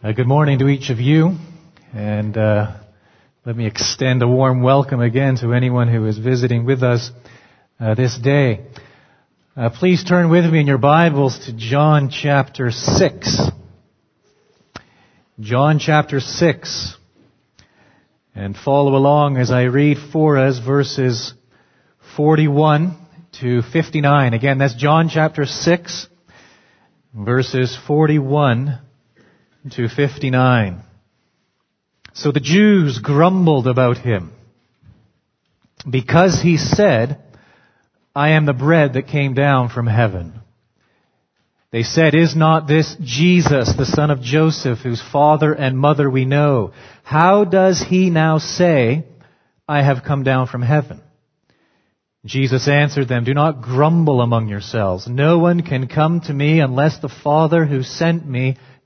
Uh, good morning to each of you, and uh, let me extend a warm welcome again to anyone who is visiting with us uh, this day. Uh, please turn with me in your Bibles to John chapter 6. John chapter 6. And follow along as I read for us verses 41 to 59. Again, that's John chapter 6, verses 41 to 59. So the Jews grumbled about him because he said, I am the bread that came down from heaven. They said, is not this Jesus, the son of Joseph, whose father and mother we know? How does he now say, I have come down from heaven? Jesus answered them, Do not grumble among yourselves. No one can come to me unless the Father who sent me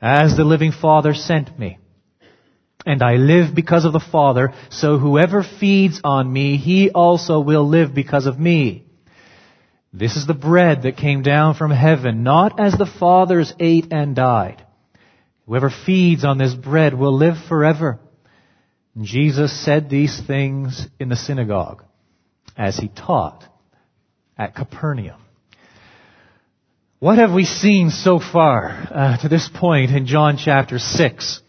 as the living Father sent me. And I live because of the Father, so whoever feeds on me, he also will live because of me. This is the bread that came down from heaven, not as the fathers ate and died. Whoever feeds on this bread will live forever. Jesus said these things in the synagogue as he taught at Capernaum. What have we seen so far uh, to this point in John chapter 6?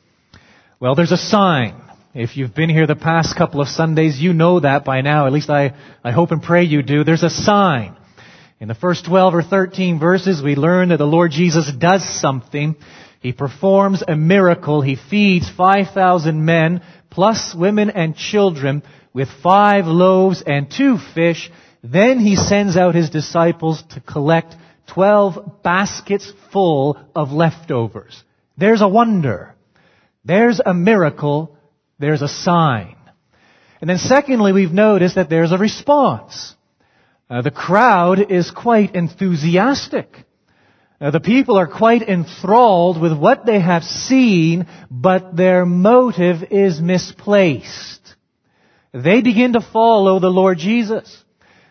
Well, there's a sign. If you've been here the past couple of Sundays, you know that by now. At least I, I hope and pray you do. There's a sign. In the first 12 or 13 verses, we learn that the Lord Jesus does something. He performs a miracle. He feeds 5,000 men, plus women and children, with five loaves and two fish. Then he sends out his disciples to collect 12 baskets full of leftovers. There's a wonder. There's a miracle. There's a sign. And then secondly, we've noticed that there's a response. Uh, the crowd is quite enthusiastic. Uh, the people are quite enthralled with what they have seen, but their motive is misplaced. They begin to follow the Lord Jesus.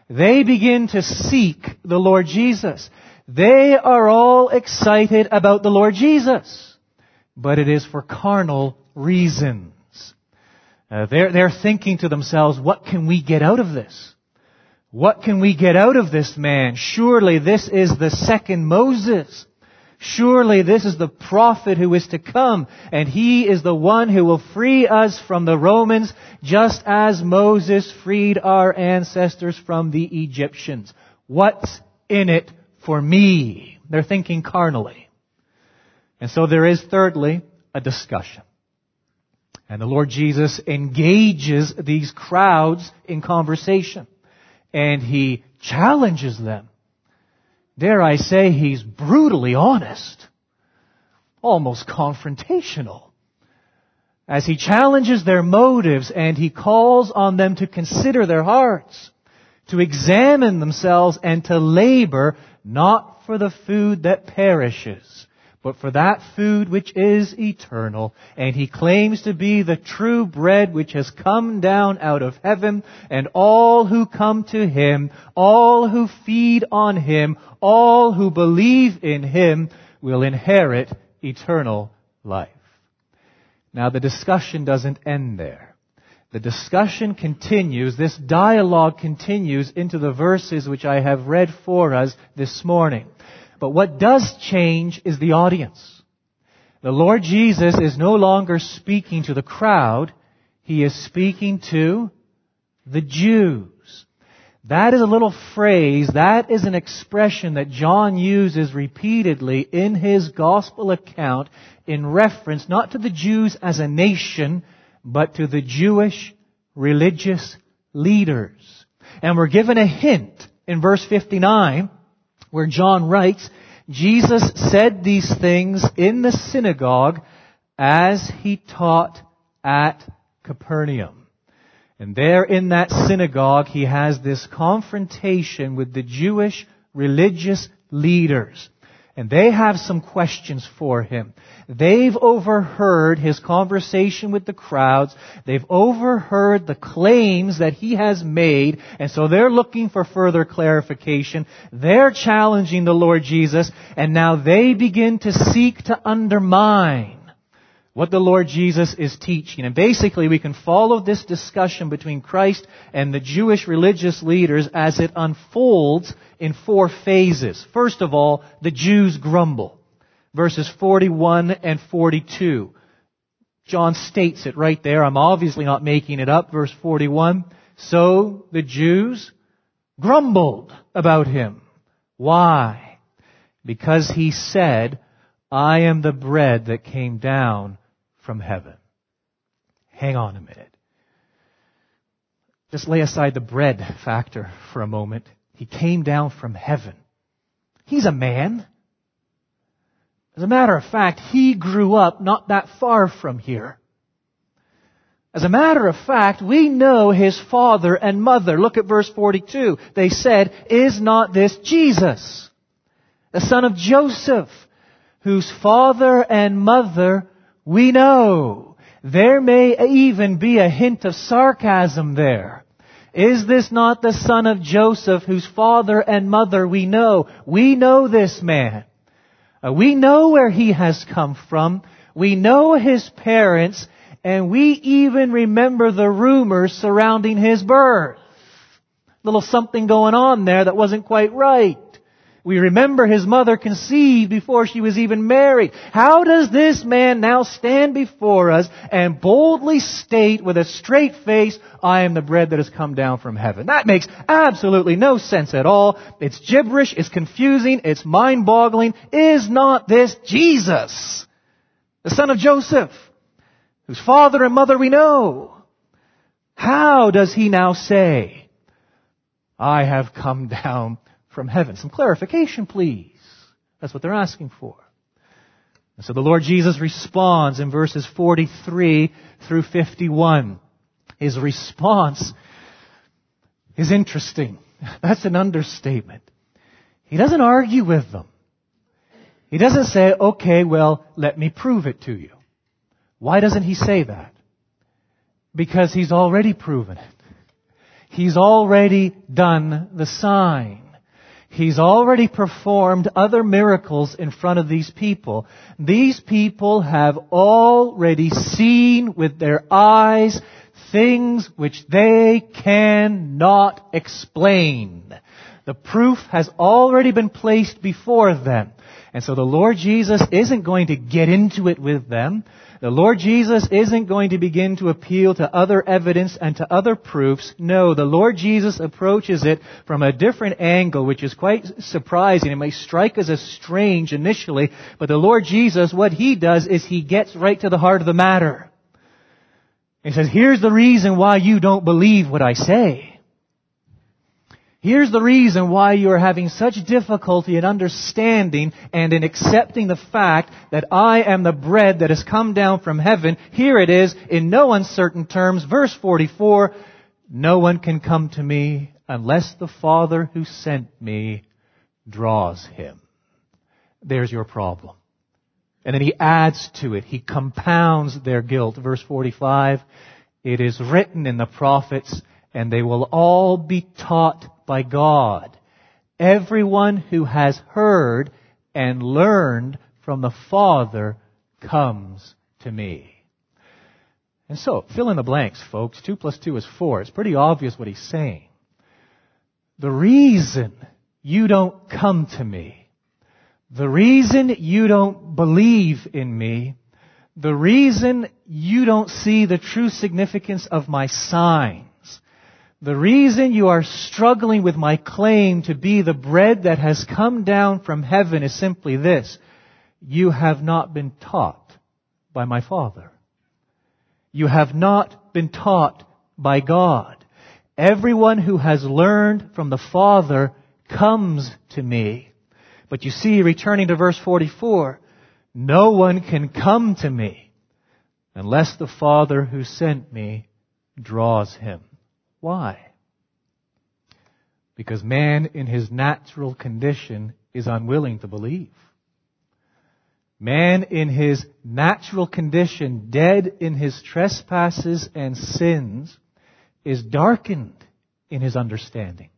They begin to seek the Lord Jesus. They are all excited about the Lord Jesus, but it is for carnal reasons. Uh, they're, they're thinking to themselves, what can we get out of this? What can we get out of this man? Surely this is the second Moses. Surely this is the prophet who is to come, and he is the one who will free us from the Romans, just as Moses freed our ancestors from the Egyptians. What's in it for me. They're thinking carnally. And so there is thirdly a discussion. And the Lord Jesus engages these crowds in conversation. And He challenges them. Dare I say He's brutally honest. Almost confrontational. As He challenges their motives and He calls on them to consider their hearts, to examine themselves and to labor not for the food that perishes, but for that food which is eternal. And he claims to be the true bread which has come down out of heaven, and all who come to him, all who feed on him, all who believe in him will inherit eternal life. Now the discussion doesn't end there. The discussion continues, this dialogue continues into the verses which I have read for us this morning. But what does change is the audience. The Lord Jesus is no longer speaking to the crowd. He is speaking to the Jews. That is a little phrase, that is an expression that John uses repeatedly in his gospel account in reference not to the Jews as a nation, but to the Jewish religious leaders. And we're given a hint in verse 59 where John writes, Jesus said these things in the synagogue as he taught at Capernaum. And there in that synagogue, he has this confrontation with the Jewish religious leaders. And they have some questions for him. They've overheard his conversation with the crowds. They've overheard the claims that he has made. And so they're looking for further clarification. They're challenging the Lord Jesus. And now they begin to seek to undermine what the Lord Jesus is teaching. And basically we can follow this discussion between Christ and the Jewish religious leaders as it unfolds in four phases. First of all, the Jews grumble. Verses 41 and 42. John states it right there. I'm obviously not making it up. Verse 41. So the Jews grumbled about him. Why? Because he said, I am the bread that came down from heaven. Hang on a minute. Just lay aside the bread factor for a moment. He came down from heaven. He's a man. As a matter of fact, he grew up not that far from here. As a matter of fact, we know his father and mother. Look at verse 42. They said, Is not this Jesus, the son of Joseph, whose father and mother we know. There may even be a hint of sarcasm there. Is this not the son of Joseph whose father and mother we know? We know this man. Uh, we know where he has come from. We know his parents and we even remember the rumors surrounding his birth. Little something going on there that wasn't quite right. We remember his mother conceived before she was even married. How does this man now stand before us and boldly state with a straight face, I am the bread that has come down from heaven? That makes absolutely no sense at all. It's gibberish, it's confusing, it's mind-boggling. Is not this Jesus? The son of Joseph, whose father and mother we know. How does he now say, I have come down from heaven. Some clarification, please. That's what they're asking for. And so the Lord Jesus responds in verses 43 through 51. His response is interesting. That's an understatement. He doesn't argue with them. He doesn't say, okay, well, let me prove it to you. Why doesn't he say that? Because he's already proven it. He's already done the sign. He's already performed other miracles in front of these people. These people have already seen with their eyes things which they cannot explain. The proof has already been placed before them. And so the Lord Jesus isn't going to get into it with them. The Lord Jesus isn't going to begin to appeal to other evidence and to other proofs. No, the Lord Jesus approaches it from a different angle, which is quite surprising. It may strike us as strange initially, but the Lord Jesus, what He does is He gets right to the heart of the matter. He says, here's the reason why you don't believe what I say. Here's the reason why you are having such difficulty in understanding and in accepting the fact that I am the bread that has come down from heaven. Here it is in no uncertain terms. Verse 44, no one can come to me unless the Father who sent me draws him. There's your problem. And then he adds to it. He compounds their guilt. Verse 45, it is written in the prophets, and they will all be taught by God. Everyone who has heard and learned from the Father comes to me. And so, fill in the blanks, folks. Two plus two is four. It's pretty obvious what he's saying. The reason you don't come to me, the reason you don't believe in me, the reason you don't see the true significance of my signs, the reason you are struggling with my claim to be the bread that has come down from heaven is simply this. You have not been taught by my Father. You have not been taught by God. Everyone who has learned from the Father comes to me. But you see, returning to verse 44, no one can come to me unless the Father who sent me draws him. Why? Because man in his natural condition is unwilling to believe. Man in his natural condition, dead in his trespasses and sins, is darkened in his understanding.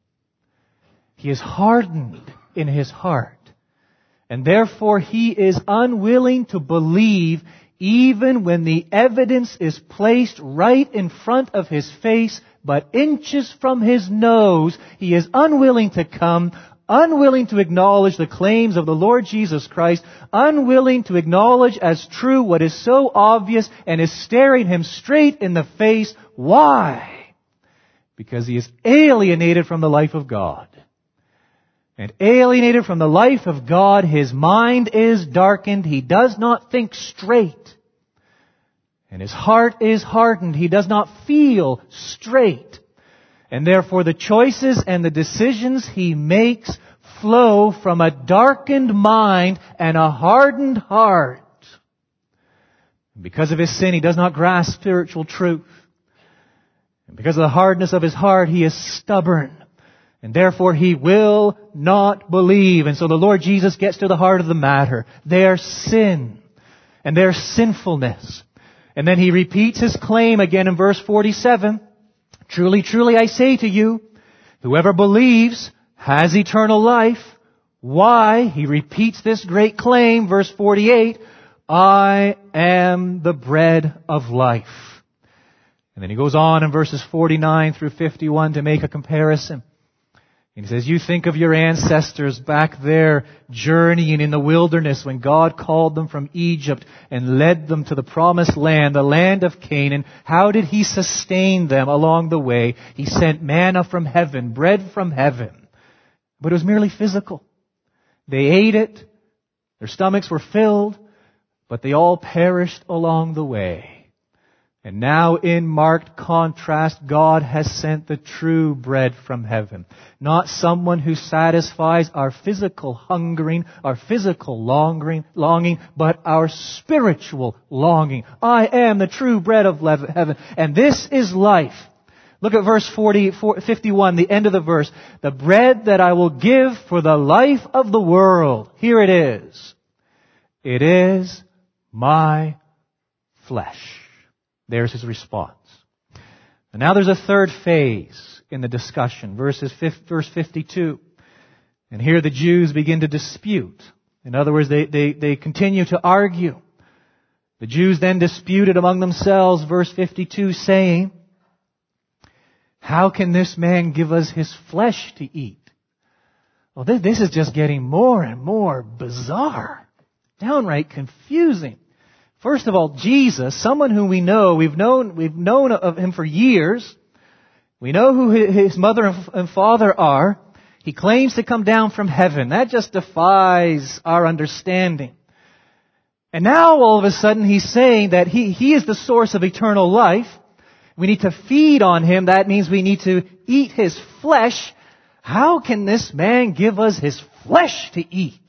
He is hardened in his heart. And therefore he is unwilling to believe even when the evidence is placed right in front of his face, but inches from his nose, he is unwilling to come, unwilling to acknowledge the claims of the Lord Jesus Christ, unwilling to acknowledge as true what is so obvious and is staring him straight in the face. Why? Because he is alienated from the life of God. And alienated from the life of God, his mind is darkened. He does not think straight. And his heart is hardened. He does not feel straight. And therefore the choices and the decisions he makes flow from a darkened mind and a hardened heart. Because of his sin, he does not grasp spiritual truth. And because of the hardness of his heart, he is stubborn. And therefore he will not believe. And so the Lord Jesus gets to the heart of the matter. Their sin and their sinfulness. And then he repeats his claim again in verse 47. Truly, truly I say to you, whoever believes has eternal life. Why? He repeats this great claim, verse 48, I am the bread of life. And then he goes on in verses 49 through 51 to make a comparison. And he says, you think of your ancestors back there journeying in the wilderness when God called them from Egypt and led them to the promised land, the land of Canaan. How did he sustain them along the way? He sent manna from heaven, bread from heaven. But it was merely physical. They ate it, their stomachs were filled, but they all perished along the way. And now in marked contrast, God has sent the true bread from heaven. Not someone who satisfies our physical hungering, our physical longing, longing, but our spiritual longing. I am the true bread of heaven. And this is life. Look at verse 40, 51, the end of the verse. The bread that I will give for the life of the world. Here it is. It is my flesh. There's his response. And now there's a third phase in the discussion, verses, verse 52. And here the Jews begin to dispute. In other words, they, they, they continue to argue. The Jews then disputed among themselves, verse 52, saying, How can this man give us his flesh to eat? Well, this, this is just getting more and more bizarre. Downright confusing. First of all, Jesus, someone whom we know, we've known, we've known of him for years. We know who his mother and father are. He claims to come down from heaven. That just defies our understanding. And now all of a sudden he's saying that he, he is the source of eternal life. We need to feed on him. That means we need to eat his flesh. How can this man give us his flesh to eat?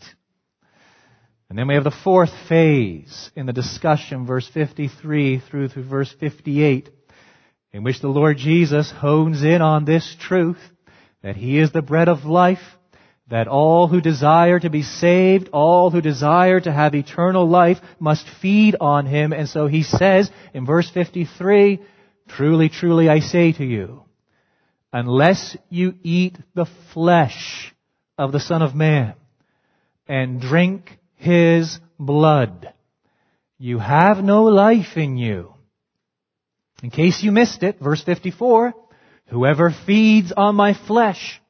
And then we have the fourth phase in the discussion, verse 53 through to verse 58, in which the Lord Jesus hones in on this truth that He is the bread of life, that all who desire to be saved, all who desire to have eternal life must feed on him. And so he says in verse 53, truly, truly I say to you, unless you eat the flesh of the Son of Man and drink his blood, you have no life in you. In case you missed it, verse 54, whoever feeds on my flesh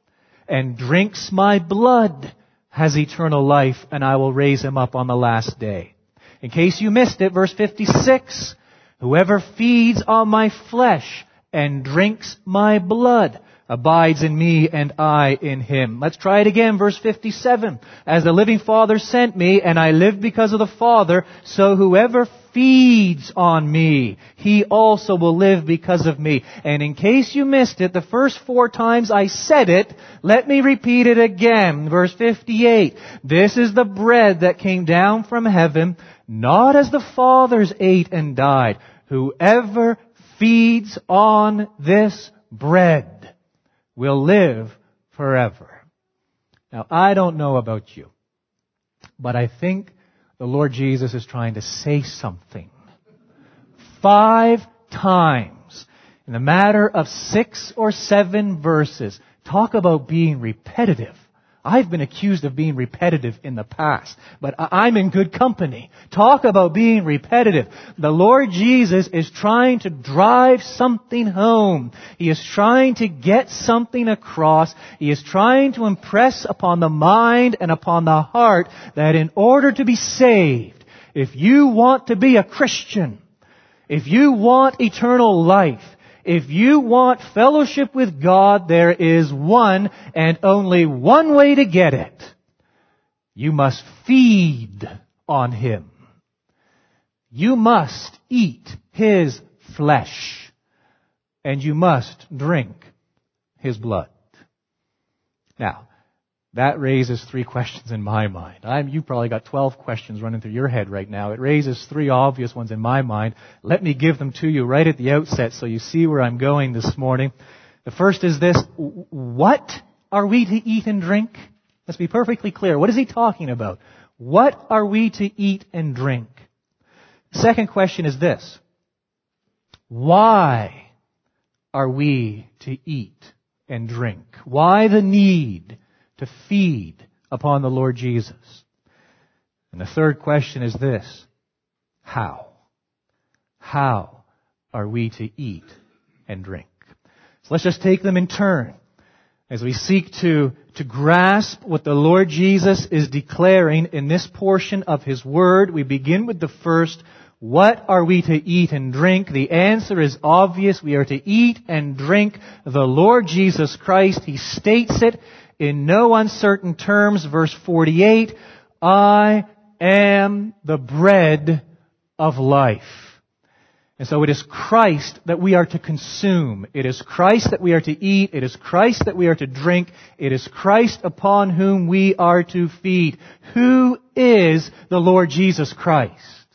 and drinks my blood has eternal life, and I will raise him up on the last day. In case you missed it, verse 56, whoever feeds on my flesh and drinks my blood abides in me and I in him. Let's try it again, verse 57. As the living Father sent me, and I live because of the Father, so whoever feeds on me, he also will live because of me. And in case you missed it, the first four times I said it, let me repeat it again. Verse 58. This is the bread that came down from heaven, not as the fathers ate and died. Whoever feeds on this bread will live forever. Now, I don't know about you, but I think the Lord Jesus is trying to say something. Five times in the matter of six or seven verses. Talk about being repetitive. I've been accused of being repetitive in the past, but I'm in good company. Talk about being repetitive. The Lord Jesus is trying to drive something home. He is trying to get something across. He is trying to impress upon the mind and upon the heart that in order to be saved, if you want to be a Christian, if you want eternal life, if you want fellowship with God, there is one and only one way to get it. You must feed on Him. You must eat His flesh. And you must drink His blood. Now, that raises three questions in my mind. I'm, you probably got 12 questions running through your head right now. It raises three obvious ones in my mind. Let me give them to you right at the outset so you see where I'm going this morning. The first is this, what are we to eat and drink? Let's be perfectly clear. What is he talking about? What are we to eat and drink? Second question is this. Why are we to eat and drink? Why the need to feed upon the Lord Jesus? And the third question is this. How? How are we to eat and drink? So let's just take them in turn as we seek to, to grasp what the Lord Jesus is declaring in this portion of His Word. We begin with the first, what are we to eat and drink? The answer is obvious. We are to eat and drink the Lord Jesus Christ. He states it in no uncertain terms, verse 48, I am the bread of life. And so it is Christ that we are to consume. It is Christ that we are to eat. It is Christ that we are to drink. It is Christ upon whom we are to feed. Who is the Lord Jesus Christ?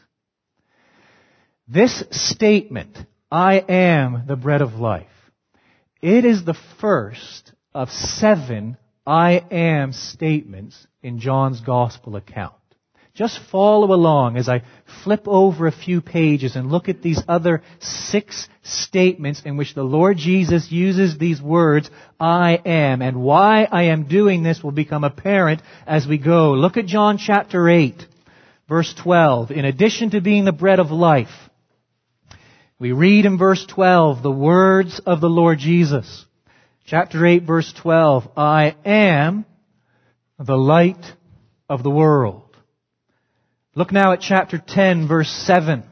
This statement, I am the bread of life, it is the first of seven I am statements in John's gospel account. Just follow along as I flip over a few pages and look at these other six statements in which the Lord Jesus uses these words, I am. And why I am doing this will become apparent as we go. Look at John chapter 8, verse 12. In addition to being the bread of life, we read in verse 12 the words of the Lord Jesus. Chapter 8 verse 12, I am the light of the world. Look now at chapter 10 verse 7.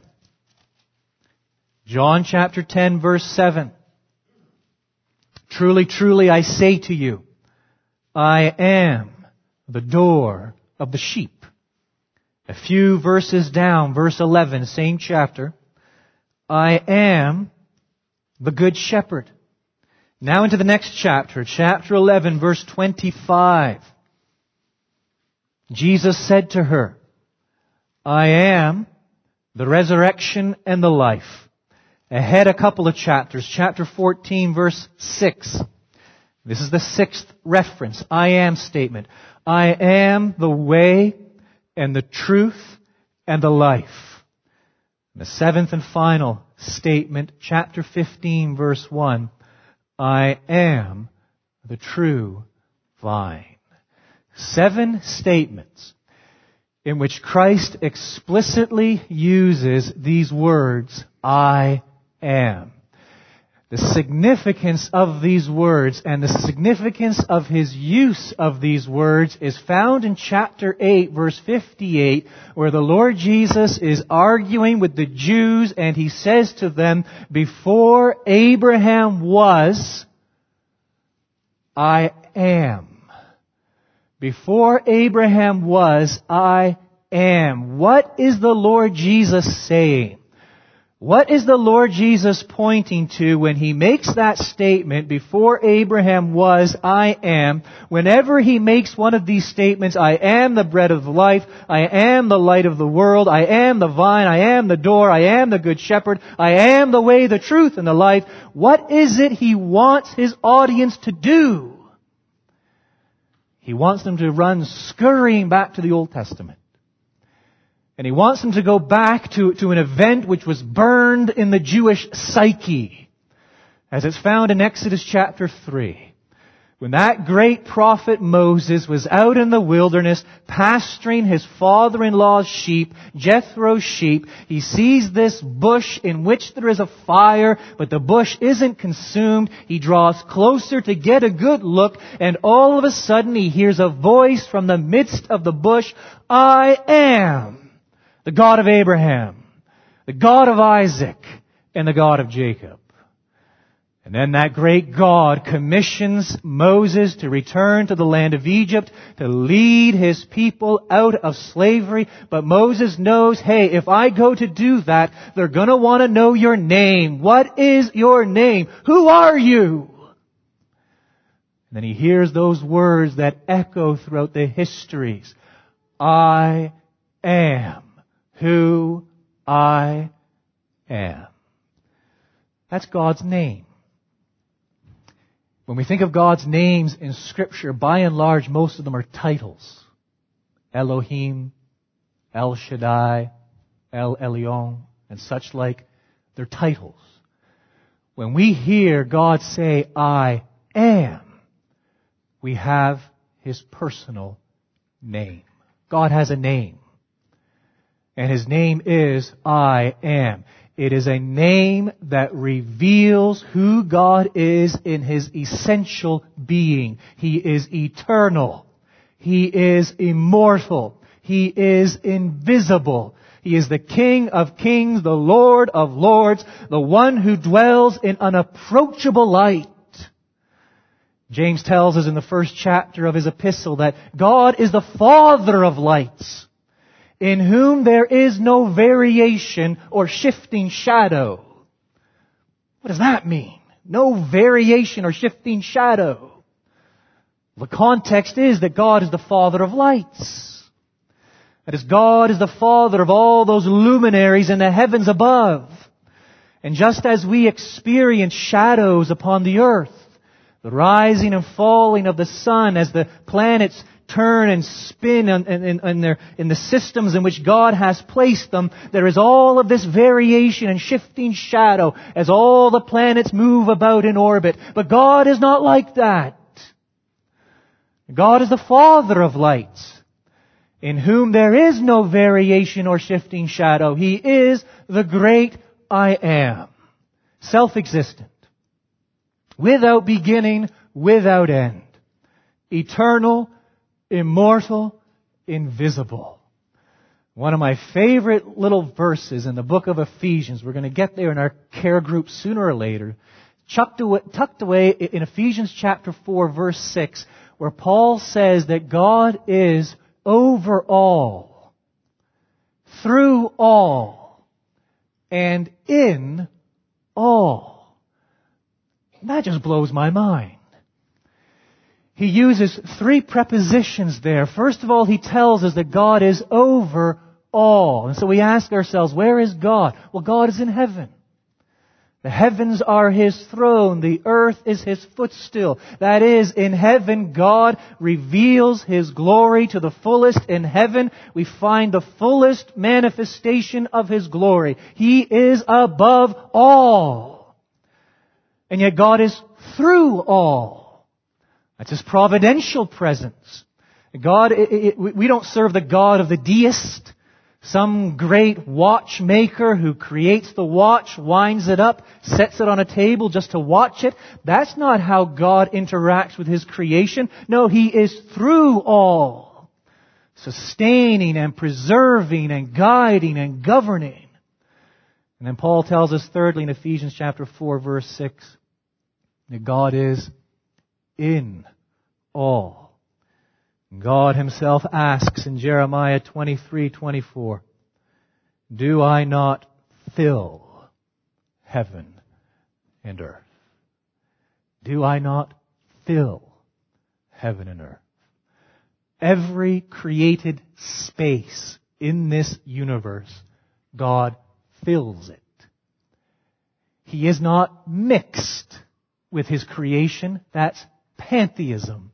John chapter 10 verse 7. Truly, truly I say to you, I am the door of the sheep. A few verses down, verse 11, same chapter. I am the good shepherd. Now into the next chapter, chapter 11, verse 25. Jesus said to her, I am the resurrection and the life. Ahead a couple of chapters, chapter 14, verse 6. This is the sixth reference, I am statement. I am the way and the truth and the life. And the seventh and final statement, chapter 15 verse 1, I am the true vine. Seven statements in which Christ explicitly uses these words, I am. The significance of these words and the significance of his use of these words is found in chapter 8 verse 58 where the Lord Jesus is arguing with the Jews and he says to them, before Abraham was, I am. Before Abraham was, I am. What is the Lord Jesus saying? What is the Lord Jesus pointing to when he makes that statement, before Abraham was, I am? Whenever he makes one of these statements, I am the bread of life, I am the light of the world, I am the vine, I am the door, I am the good shepherd, I am the way, the truth, and the life, what is it he wants his audience to do? He wants them to run scurrying back to the Old Testament. And he wants them to go back to, to an event which was burned in the Jewish psyche, as it's found in Exodus chapter 3. When that great prophet Moses was out in the wilderness pasturing his father-in-law's sheep, Jethro's sheep, he sees this bush in which there is a fire, but the bush isn't consumed. He draws closer to get a good look, and all of a sudden he hears a voice from the midst of the bush, I am the God of Abraham, the God of Isaac, and the God of Jacob. And then that great God commissions Moses to return to the land of Egypt to lead his people out of slavery. But Moses knows, hey, if I go to do that, they're gonna want to know your name. What is your name? Who are you? And then he hears those words that echo throughout the histories. I am who I am. That's God's name. When we think of God's names in scripture, by and large, most of them are titles. Elohim, El Shaddai, El Elyon, and such like. They're titles. When we hear God say, I am, we have His personal name. God has a name. And his name is I am. It is a name that reveals who God is in his essential being. He is eternal. He is immortal. He is invisible. He is the King of kings, the Lord of lords, the one who dwells in unapproachable light. James tells us in the first chapter of his epistle that God is the Father of lights in whom there is no variation or shifting shadow. What does that mean? No variation or shifting shadow. The context is that God is the Father of lights. That is, God is the Father of all those luminaries in the heavens above. And just as we experience shadows upon the earth, the rising and falling of the sun as the planets turn and spin in, in, in, their, in the systems in which God has placed them, there is all of this variation and shifting shadow as all the planets move about in orbit. But God is not like that. God is the Father of lights, in whom there is no variation or shifting shadow. He is the great I am. Self-existent. Without beginning, without end. Eternal, immortal, invisible. One of my favorite little verses in the book of Ephesians, we're going to get there in our care group sooner or later, tucked away, in Ephesians chapter 4 verse 6, where Paul says that God is over all, through all, and in all. That just blows my mind he uses three prepositions there. First of all, he tells us that God is over all. And so we ask ourselves, where is God? Well, God is in heaven. The heavens are His throne. The earth is His footstool. That is, in heaven, God reveals His glory to the fullest. In heaven, we find the fullest manifestation of His glory. He is above all. And yet God is through all. That's His providential presence. God, it, it, we don't serve the God of the deist some great watchmaker who creates the watch, winds it up, sets it on a table just to watch it. That's not how God interacts with His creation. No, He is through all. Sustaining and preserving and guiding and governing. And then Paul tells us thirdly in Ephesians chapter 4 verse 6 that God is in all. God himself asks in Jeremiah 23:24, "Do I not fill heaven and earth? Do I not fill heaven and earth?" Every created space in this universe, God fills it. He is not mixed with his creation. That's pantheism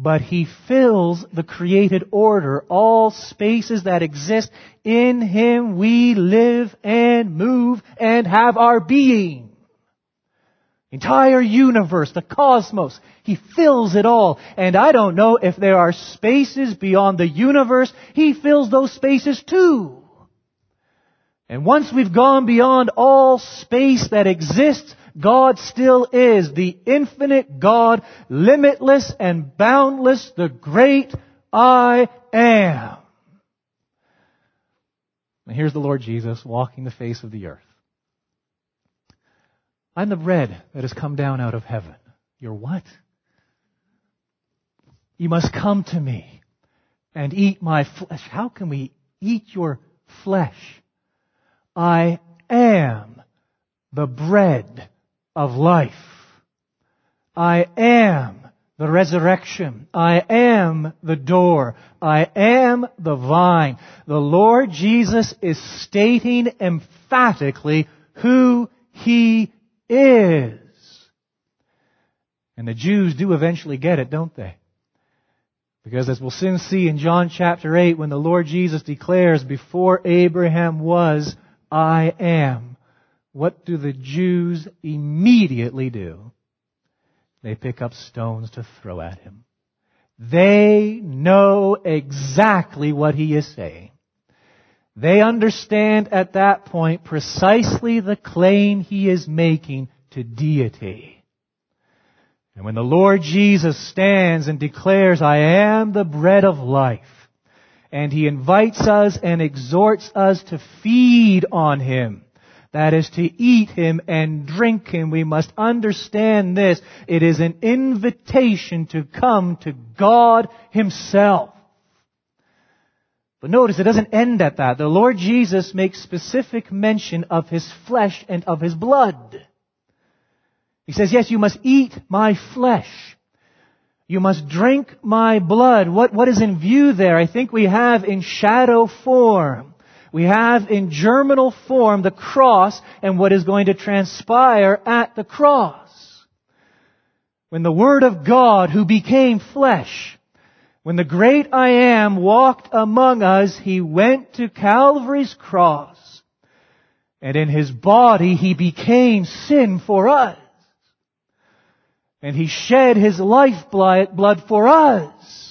but he fills the created order, all spaces that exist. In him we live and move and have our being. Entire universe, the cosmos, he fills it all. And I don't know if there are spaces beyond the universe, he fills those spaces too. And once we've gone beyond all space that exists, God still is the infinite God, limitless and boundless, the great I am. And here's the Lord Jesus walking the face of the earth. I'm the bread that has come down out of heaven. You're what? You must come to me and eat my flesh. How can we eat your flesh? I am the bread of life. I am the resurrection. I am the door. I am the vine. The Lord Jesus is stating emphatically who He is. And the Jews do eventually get it, don't they? Because as we'll soon see in John chapter 8, when the Lord Jesus declares, before Abraham was, I am what do the Jews immediately do? They pick up stones to throw at him. They know exactly what he is saying. They understand at that point precisely the claim he is making to deity. And when the Lord Jesus stands and declares, I am the bread of life, and he invites us and exhorts us to feed on him, that is to eat him and drink him. We must understand this. It is an invitation to come to God himself. But notice it doesn't end at that. The Lord Jesus makes specific mention of his flesh and of his blood. He says, yes, you must eat my flesh. You must drink my blood. What, what is in view there? I think we have in shadow form we have in germinal form the cross and what is going to transpire at the cross. When the Word of God who became flesh, when the great I am walked among us, He went to Calvary's cross. And in His body He became sin for us. And He shed His lifeblood for us.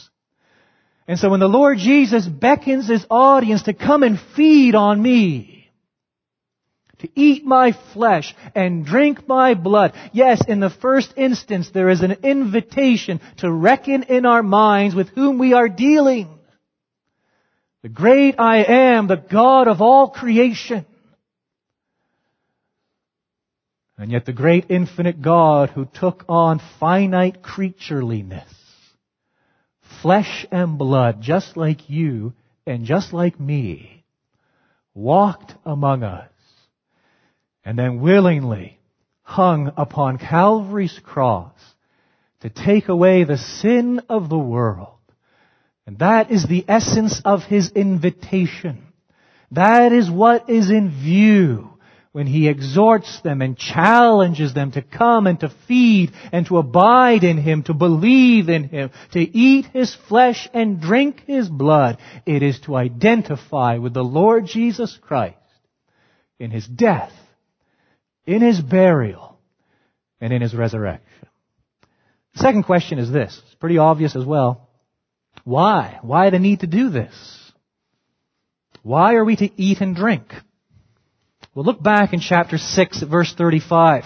And so when the Lord Jesus beckons His audience to come and feed on me, to eat my flesh and drink my blood, yes, in the first instance there is an invitation to reckon in our minds with whom we are dealing. The great I am, the God of all creation. And yet the great infinite God who took on finite creatureliness flesh and blood, just like you and just like me, walked among us and then willingly hung upon Calvary's cross to take away the sin of the world. And that is the essence of his invitation. That is what is in view when he exhorts them and challenges them to come and to feed and to abide in him, to believe in him, to eat his flesh and drink his blood, it is to identify with the Lord Jesus Christ in his death, in his burial, and in his resurrection. The second question is this. It's pretty obvious as well. Why? Why the need to do this? Why are we to eat and drink? Well, look back in chapter 6 verse 35.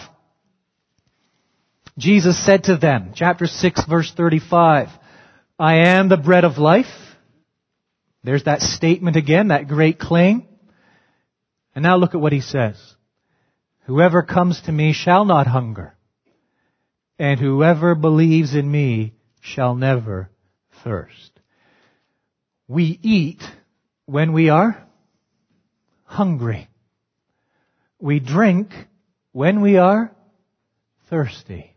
Jesus said to them, chapter 6 verse 35, I am the bread of life. There's that statement again, that great claim. And now look at what he says. Whoever comes to me shall not hunger, and whoever believes in me shall never thirst. We eat when we are hungry. We drink when we are thirsty.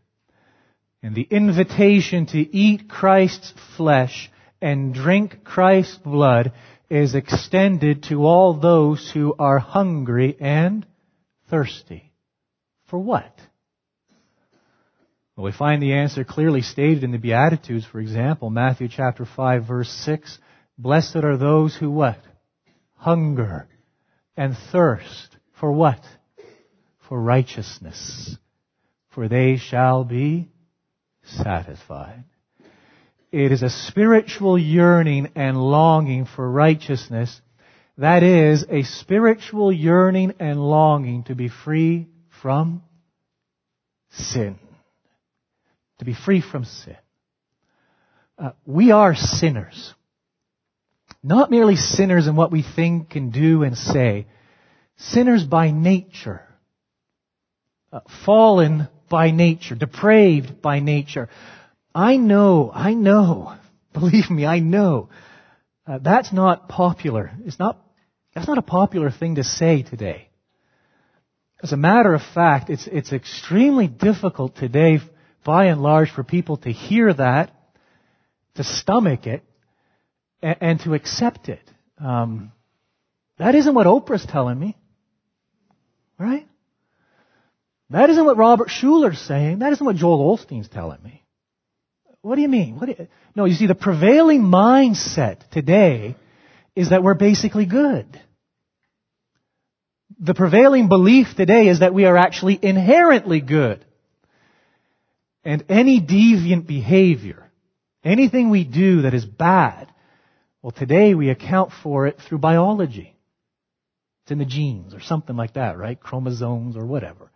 And the invitation to eat Christ's flesh and drink Christ's blood is extended to all those who are hungry and thirsty. For what? Well, we find the answer clearly stated in the Beatitudes, for example, Matthew chapter 5 verse 6. Blessed are those who what? Hunger and thirst for what? For righteousness. For they shall be satisfied. It is a spiritual yearning and longing for righteousness. That is a spiritual yearning and longing to be free from sin. To be free from sin. Uh, we are sinners. Not merely sinners in what we think and do and say, sinners by nature, uh, fallen by nature, depraved by nature. I know, I know, believe me, I know, uh, that's not popular. It's not, that's not a popular thing to say today. As a matter of fact, it's, it's extremely difficult today, by and large, for people to hear that, to stomach it, and, and to accept it. Um, that isn't what Oprah's telling me. Right? That isn't what Robert Schuller's saying. That isn't what Joel Osteen's telling me. What do you mean? Do you, no, you see, the prevailing mindset today is that we're basically good. The prevailing belief today is that we are actually inherently good. And any deviant behavior, anything we do that is bad, well, today we account for it through biology. It's in the genes or something like that, right? Chromosomes or whatever.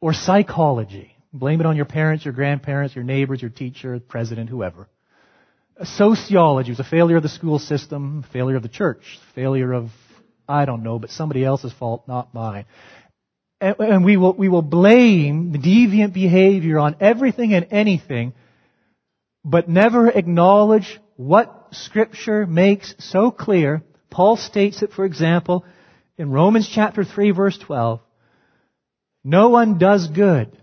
Or psychology. Blame it on your parents, your grandparents, your neighbors, your teacher, president, whoever. Sociology was a failure of the school system, failure of the church, failure of, I don't know, but somebody else's fault, not mine. And, and we will, we will blame the deviant behavior on everything and anything, but never acknowledge what scripture makes so clear Paul states it, for example, in Romans chapter 3 verse 12. No one does good.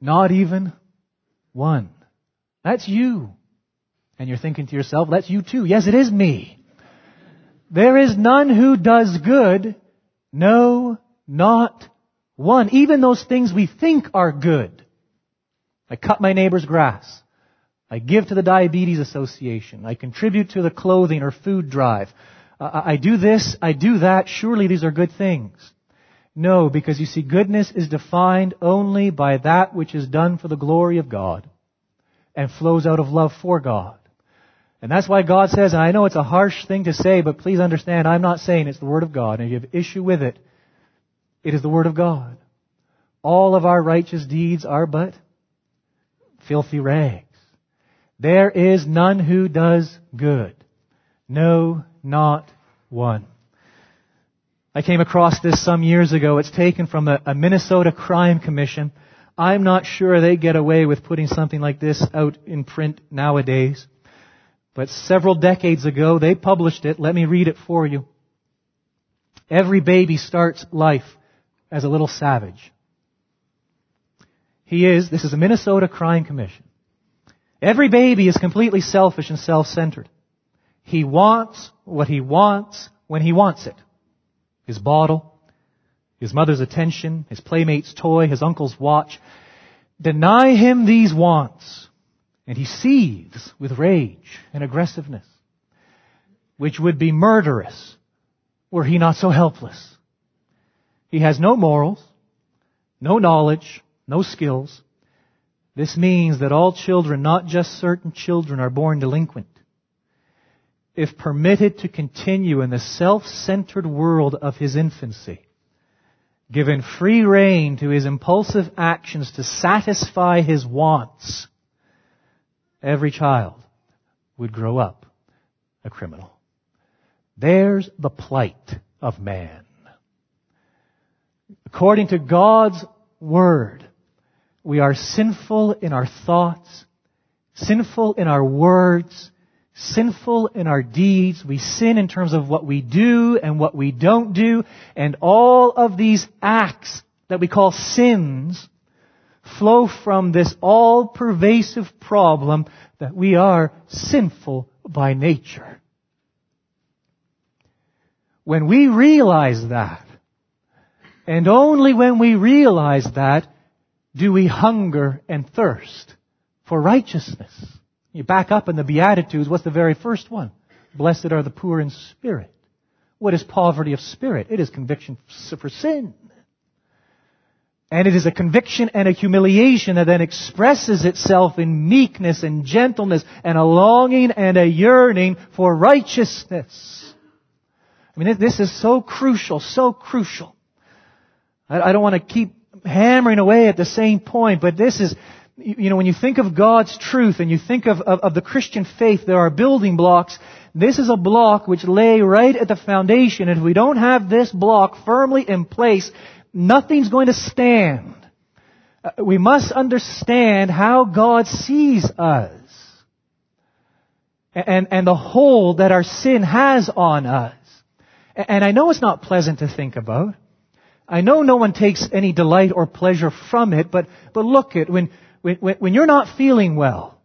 Not even one. That's you. And you're thinking to yourself, that's you too. Yes, it is me. There is none who does good. No, not one. Even those things we think are good. I cut my neighbor's grass. I give to the Diabetes Association. I contribute to the clothing or food drive. Uh, I do this, I do that. Surely these are good things. No, because you see, goodness is defined only by that which is done for the glory of God and flows out of love for God. And that's why God says, and I know it's a harsh thing to say, but please understand, I'm not saying it's the Word of God. And if you have issue with it, it is the Word of God. All of our righteous deeds are but filthy rags. There is none who does good. No, not one. I came across this some years ago. It's taken from a, a, Minnesota crime commission. I'm not sure they get away with putting something like this out in print nowadays. But several decades ago, they published it. Let me read it for you. Every baby starts life as a little savage. He is, this is a Minnesota crime commission. Every baby is completely selfish and self-centered. He wants what he wants when he wants it. His bottle, his mother's attention, his playmate's toy, his uncle's watch. Deny him these wants, and he seethes with rage and aggressiveness, which would be murderous were he not so helpless. He has no morals, no knowledge, no skills. This means that all children, not just certain children, are born delinquent. If permitted to continue in the self-centered world of his infancy, given free rein to his impulsive actions to satisfy his wants, every child would grow up a criminal. There's the plight of man. According to God's Word, we are sinful in our thoughts, sinful in our words, sinful in our deeds. We sin in terms of what we do and what we don't do. And all of these acts that we call sins flow from this all-pervasive problem that we are sinful by nature. When we realize that, and only when we realize that, do we hunger and thirst for righteousness. You back up in the Beatitudes, what's the very first one? Blessed are the poor in spirit. What is poverty of spirit? It is conviction for sin. And it is a conviction and a humiliation that then expresses itself in meekness and gentleness and a longing and a yearning for righteousness. I mean, this is so crucial, so crucial. I don't want to keep hammering away at the same point, but this is, you know, when you think of God's truth and you think of, of, of, the Christian faith, there are building blocks. This is a block which lay right at the foundation, and if we don't have this block firmly in place, nothing's going to stand. Uh, we must understand how God sees us. And, and the hold that our sin has on us. And I know it's not pleasant to think about. I know no one takes any delight or pleasure from it, but, but look at when, when, when you're not feeling well,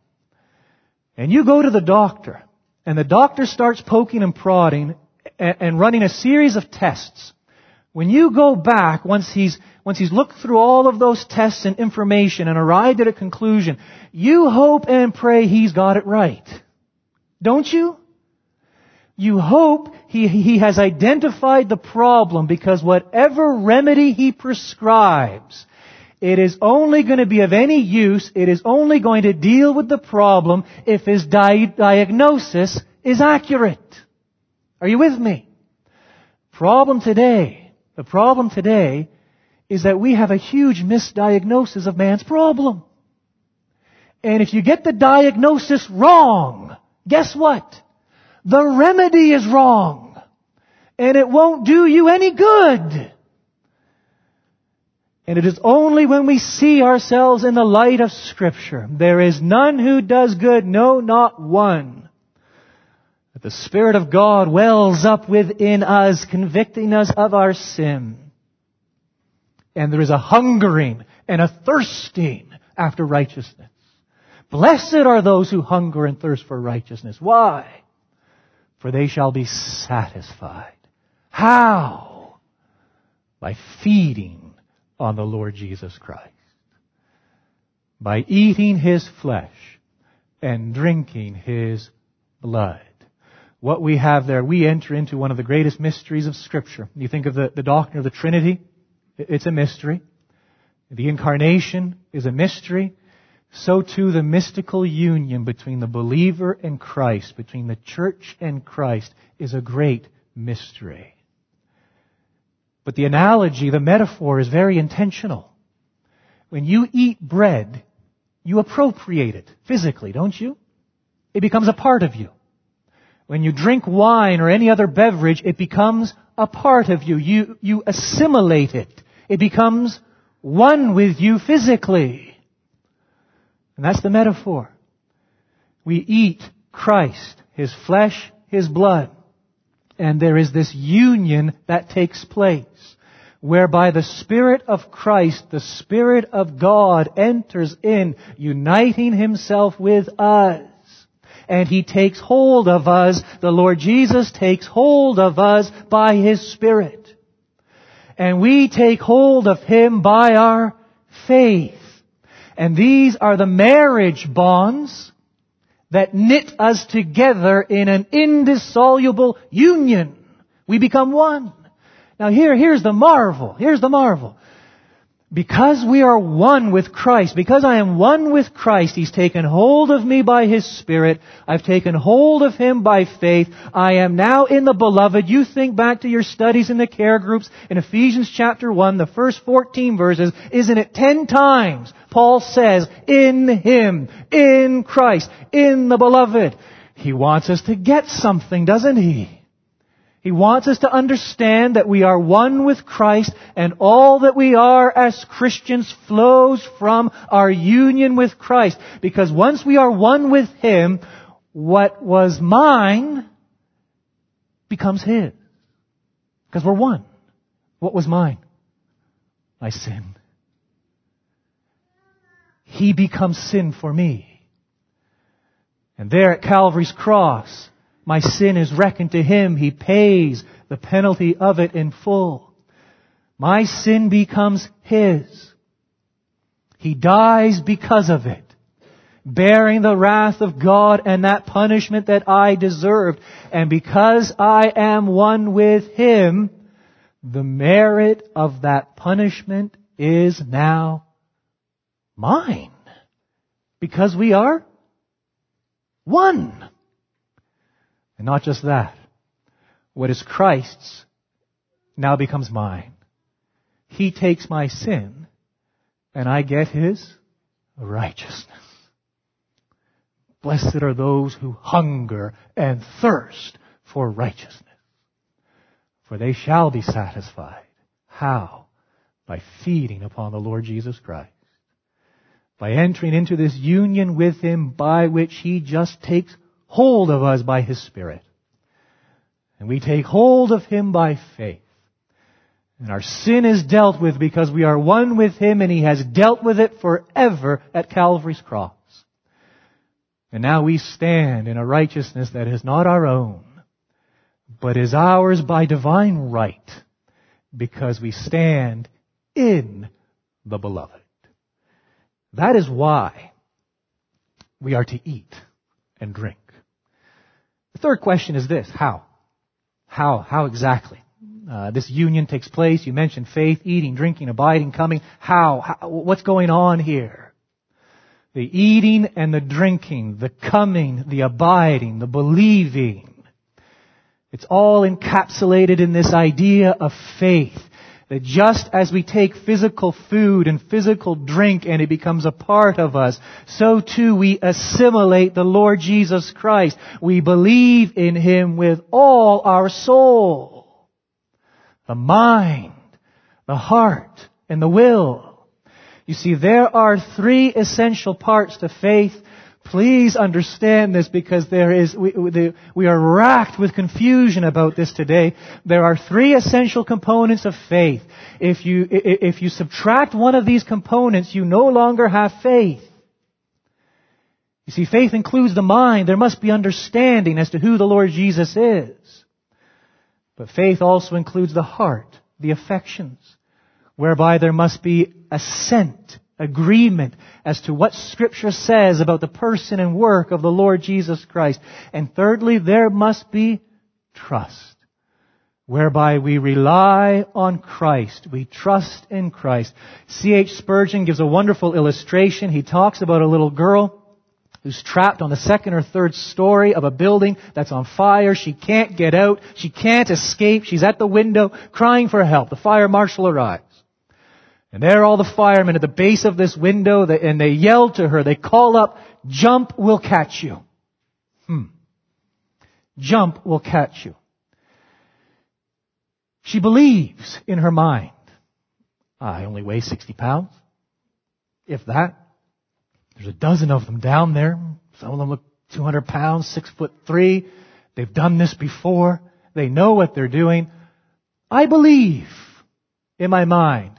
and you go to the doctor, and the doctor starts poking and prodding and, and running a series of tests. When you go back, once he's, once he's looked through all of those tests and information and arrived at a conclusion, you hope and pray he's got it right. Don't you? You hope he, he has identified the problem because whatever remedy he prescribes, it is only going to be of any use, it is only going to deal with the problem if his di- diagnosis is accurate. Are you with me? Problem today, the problem today is that we have a huge misdiagnosis of man's problem. And if you get the diagnosis wrong, guess what? The remedy is wrong. And it won't do you any good. And it is only when we see ourselves in the light of scripture, there is none who does good, no, not one, that the Spirit of God wells up within us, convicting us of our sin. And there is a hungering and a thirsting after righteousness. Blessed are those who hunger and thirst for righteousness. Why? For they shall be satisfied. How? By feeding on the Lord Jesus Christ. By eating His flesh and drinking His blood. What we have there, we enter into one of the greatest mysteries of Scripture. You think of the, the doctrine of the Trinity, it's a mystery. The incarnation is a mystery so too the mystical union between the believer and Christ, between the church and Christ, is a great mystery. But the analogy, the metaphor is very intentional. When you eat bread, you appropriate it physically, don't you? It becomes a part of you. When you drink wine or any other beverage, it becomes a part of you. You, you assimilate it. It becomes one with you physically. And that's the metaphor. We eat Christ, His flesh, His blood. And there is this union that takes place whereby the Spirit of Christ, the Spirit of God enters in, uniting Himself with us. And He takes hold of us, the Lord Jesus takes hold of us by His Spirit. And we take hold of Him by our faith. And these are the marriage bonds that knit us together in an indissoluble union. We become one. Now here, here's the marvel. Here's the marvel. Because we are one with Christ, because I am one with Christ, He's taken hold of me by His Spirit. I've taken hold of Him by faith. I am now in the beloved. You think back to your studies in the care groups in Ephesians chapter 1, the first 14 verses, isn't it 10 times Paul says, in Him, in Christ, in the beloved. He wants us to get something, doesn't He? He wants us to understand that we are one with Christ and all that we are as Christians flows from our union with Christ. Because once we are one with Him, what was mine becomes His. Because we're one. What was mine? My sin. He becomes sin for me. And there at Calvary's cross, my sin is reckoned to him. He pays the penalty of it in full. My sin becomes his. He dies because of it, bearing the wrath of God and that punishment that I deserved. And because I am one with him, the merit of that punishment is now mine. Because we are one. And not just that. What is Christ's now becomes mine. He takes my sin and I get his righteousness. Blessed are those who hunger and thirst for righteousness, for they shall be satisfied. How? By feeding upon the Lord Jesus Christ. By entering into this union with Him by which He just takes hold of us by His Spirit. And we take hold of Him by faith. And our sin is dealt with because we are one with Him and He has dealt with it forever at Calvary's cross. And now we stand in a righteousness that is not our own, but is ours by divine right because we stand in the beloved. That is why we are to eat and drink. Third question is this, how? How? How exactly? Uh, this union takes place. You mentioned faith, eating, drinking, abiding, coming. How? How? What's going on here? The eating and the drinking, the coming, the abiding, the believing. It's all encapsulated in this idea of faith. That just as we take physical food and physical drink and it becomes a part of us, so too we assimilate the Lord Jesus Christ. We believe in Him with all our soul. The mind, the heart, and the will. You see, there are three essential parts to faith Please understand this because there is, we, we, are racked with confusion about this today. There are three essential components of faith. If you, if you subtract one of these components, you no longer have faith. You see, faith includes the mind. There must be understanding as to who the Lord Jesus is. But faith also includes the heart, the affections, whereby there must be assent agreement as to what scripture says about the person and work of the Lord Jesus Christ. And thirdly, there must be trust, whereby we rely on Christ. We trust in Christ. C.H. Spurgeon gives a wonderful illustration. He talks about a little girl who's trapped on the second or third story of a building that's on fire. She can't get out. She can't escape. She's at the window crying for help. The fire marshal arrives. And there are all the firemen at the base of this window, and they yell to her, they call up, jump, we'll catch you. Hmm. Jump, we'll catch you. She believes in her mind. I only weigh 60 pounds. If that. There's a dozen of them down there. Some of them look 200 pounds, six foot three. They've done this before. They know what they're doing. I believe in my mind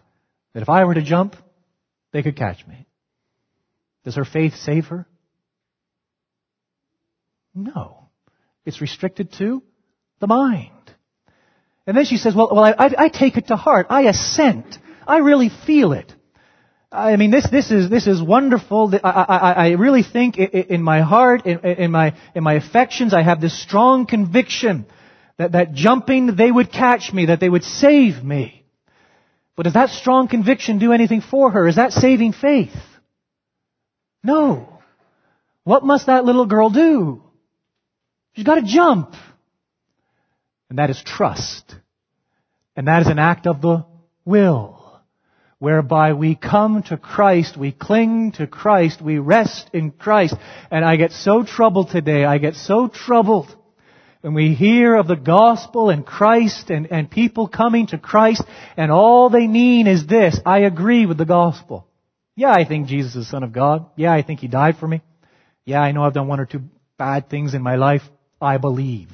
that if I were to jump, they could catch me. Does her faith save her? No. It's restricted to the mind. And then she says, well, well I, I, I take it to heart. I assent. I really feel it. I mean, this, this is, this is wonderful. I, I, I really think in my heart, in, in my, in my affections, I have this strong conviction that, that jumping, they would catch me, that they would save me. But does that strong conviction do anything for her? Is that saving faith? No. What must that little girl do? She's got to jump. And that is trust. And that is an act of the will whereby we come to Christ, we cling to Christ, we rest in Christ. And I get so troubled today, I get so troubled when we hear of the gospel and Christ and, and people coming to Christ and all they mean is this, I agree with the gospel. Yeah, I think Jesus is the Son of God. Yeah, I think He died for me. Yeah, I know I've done one or two bad things in my life. I believe.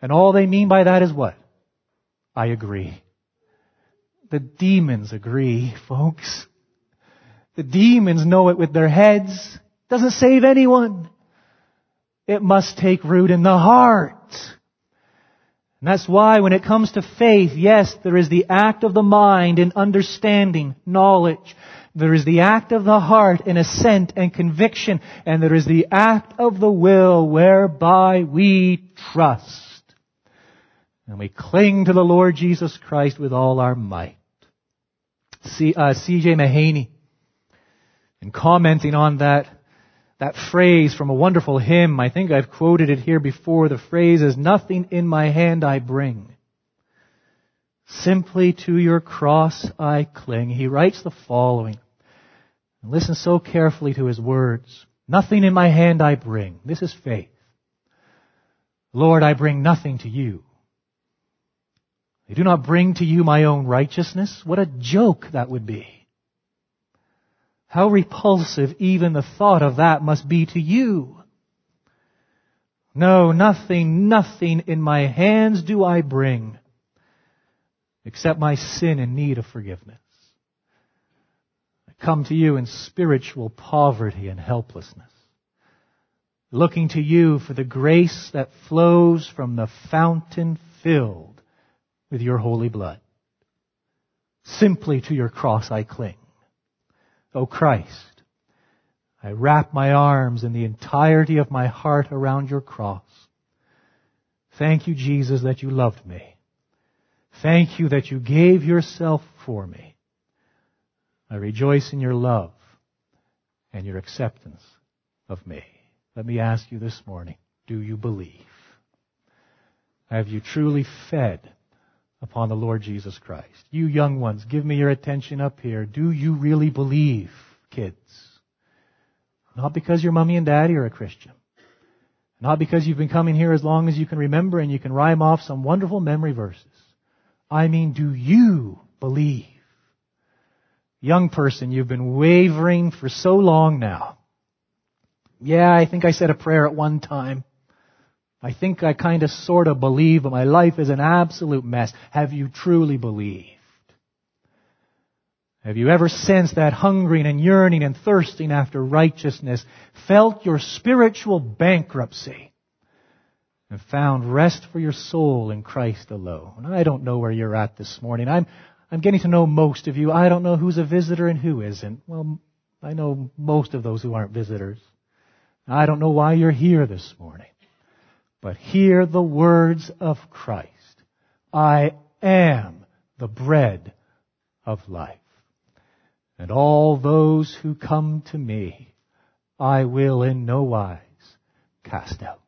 And all they mean by that is what? I agree. The demons agree, folks. The demons know it with their heads. It doesn't save anyone. It must take root in the heart. And that's why when it comes to faith, yes, there is the act of the mind in understanding, knowledge. There is the act of the heart in assent and conviction. And there is the act of the will whereby we trust. And we cling to the Lord Jesus Christ with all our might. C, uh, C.J. Mahaney, and commenting on that, that phrase from a wonderful hymn, I think I've quoted it here before, the phrase is, nothing in my hand I bring. Simply to your cross I cling. He writes the following. Listen so carefully to his words. Nothing in my hand I bring. This is faith. Lord, I bring nothing to you. I do not bring to you my own righteousness. What a joke that would be. How repulsive even the thought of that must be to you. No, nothing, nothing in my hands do I bring except my sin and need of forgiveness. I come to you in spiritual poverty and helplessness, looking to you for the grace that flows from the fountain filled with your holy blood. Simply to your cross I cling. O Christ, I wrap my arms in the entirety of my heart around your cross. Thank you, Jesus, that you loved me. Thank you that you gave yourself for me. I rejoice in your love and your acceptance of me. Let me ask you this morning, do you believe? Have you truly fed upon the Lord Jesus Christ. You young ones, give me your attention up here. Do you really believe, kids? Not because your mommy and daddy are a Christian. Not because you've been coming here as long as you can remember and you can rhyme off some wonderful memory verses. I mean, do you believe? Young person, you've been wavering for so long now. Yeah, I think I said a prayer at one time. I think I kind of sort of believe, but my life is an absolute mess. Have you truly believed? Have you ever sensed that hungering and yearning and thirsting after righteousness, felt your spiritual bankruptcy, and found rest for your soul in Christ alone? I don't know where you're at this morning. I'm, I'm getting to know most of you. I don't know who's a visitor and who isn't. Well, I know most of those who aren't visitors. I don't know why you're here this morning. But hear the words of Christ. I am the bread of life. And all those who come to me, I will in no wise cast out.